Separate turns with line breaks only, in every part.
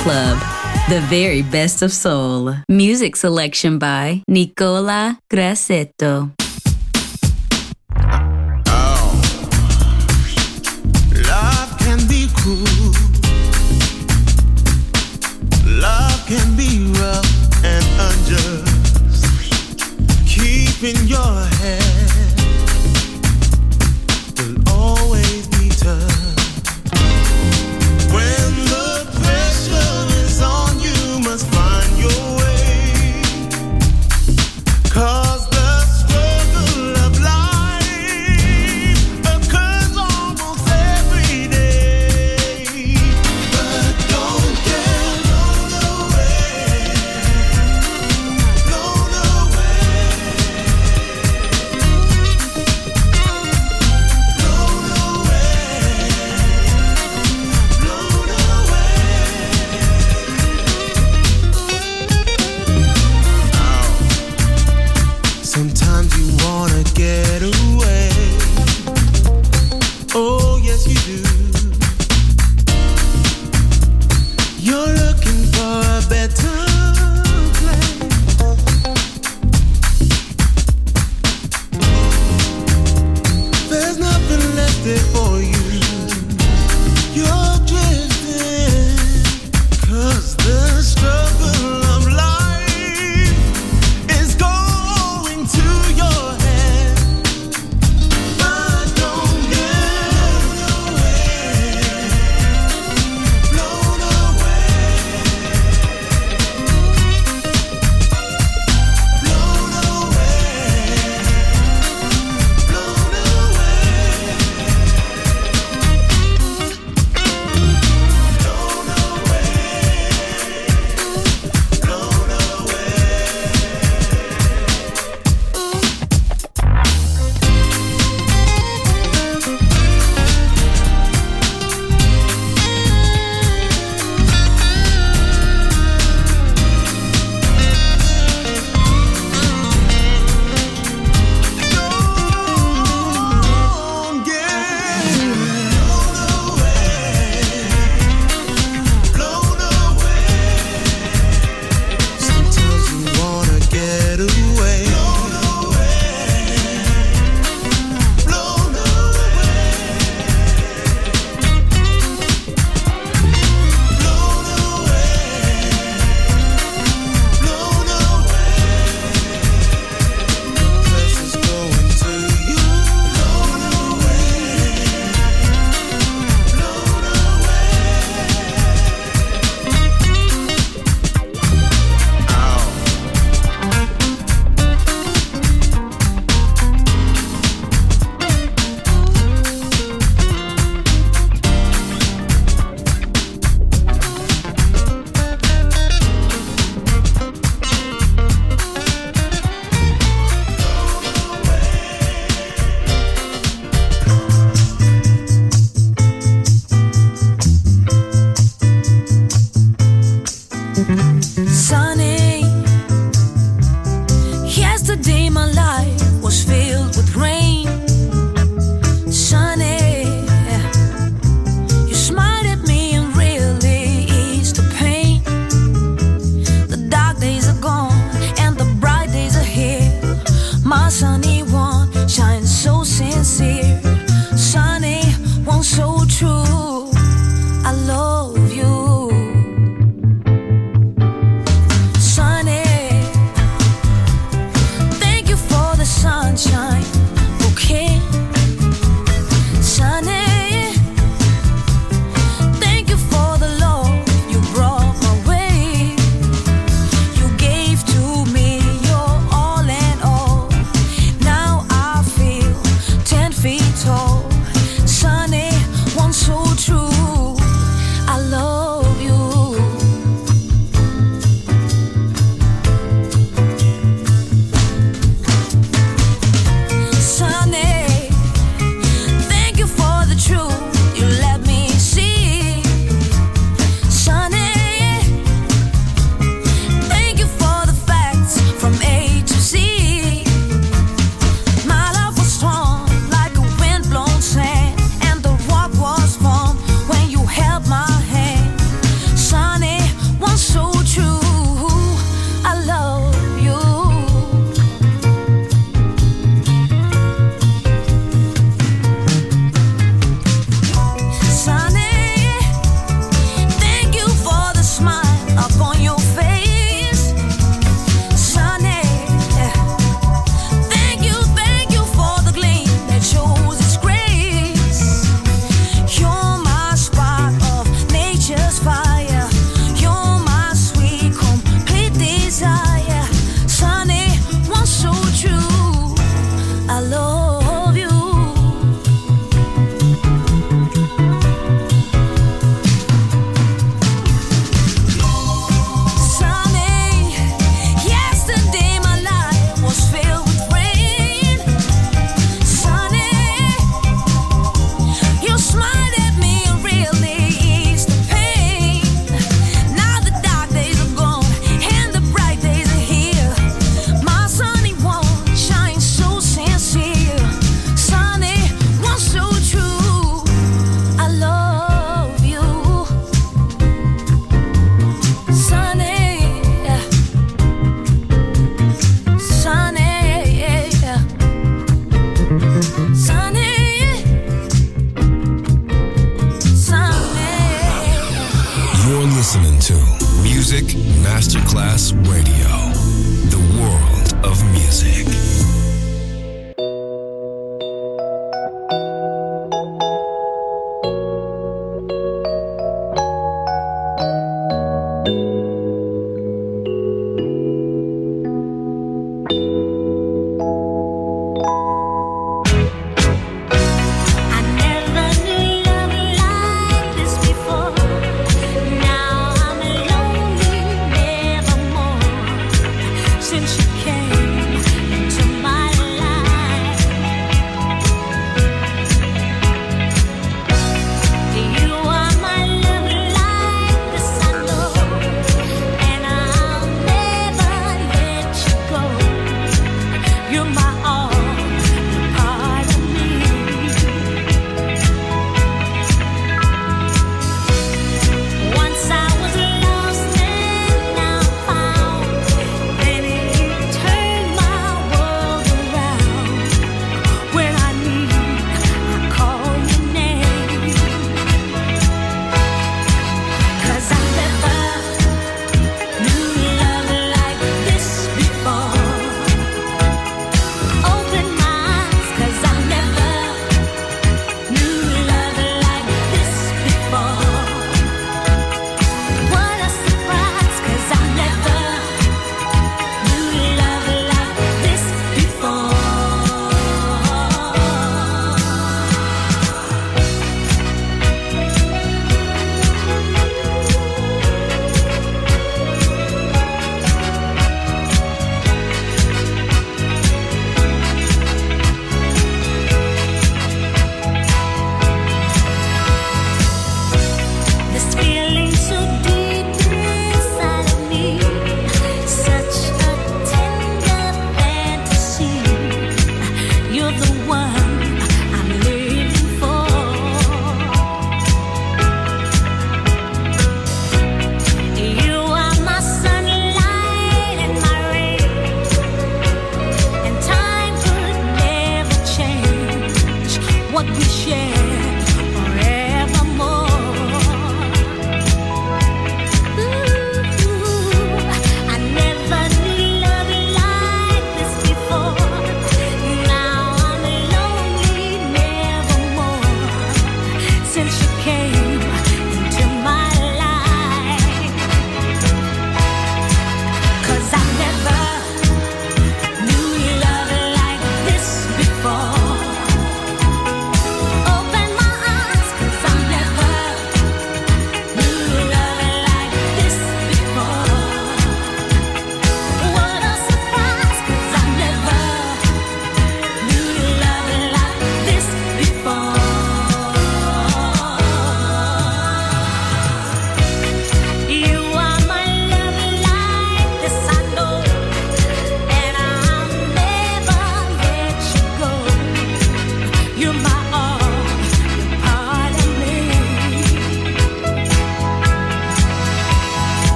Club, the very best of soul. Music selection by Nicola Grassetto.
Oh. Love can be.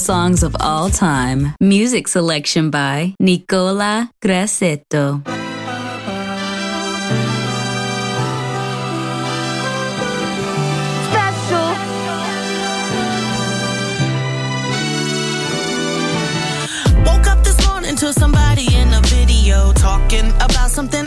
Songs of all time. Music selection by Nicola Grassetto.
special.
Woke up this morning to somebody in a video talking about something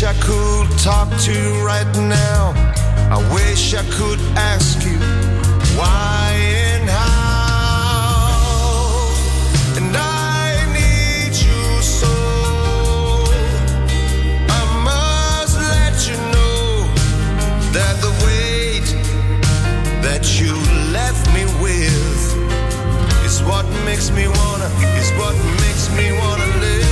wish I could talk to you right now. I wish I could ask you why and how. And I need you so. I must let you know that the weight that you left me with is what makes me wanna, is what makes me wanna live.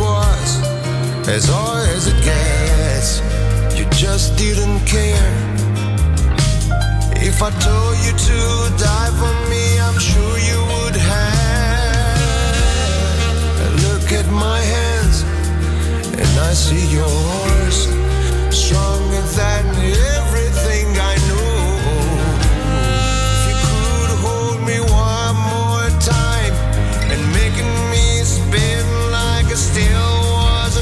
was as hard as it gets. You just didn't care. If I told you to die for me, I'm sure you would have. Look at my hands, and I see yours stronger than ever.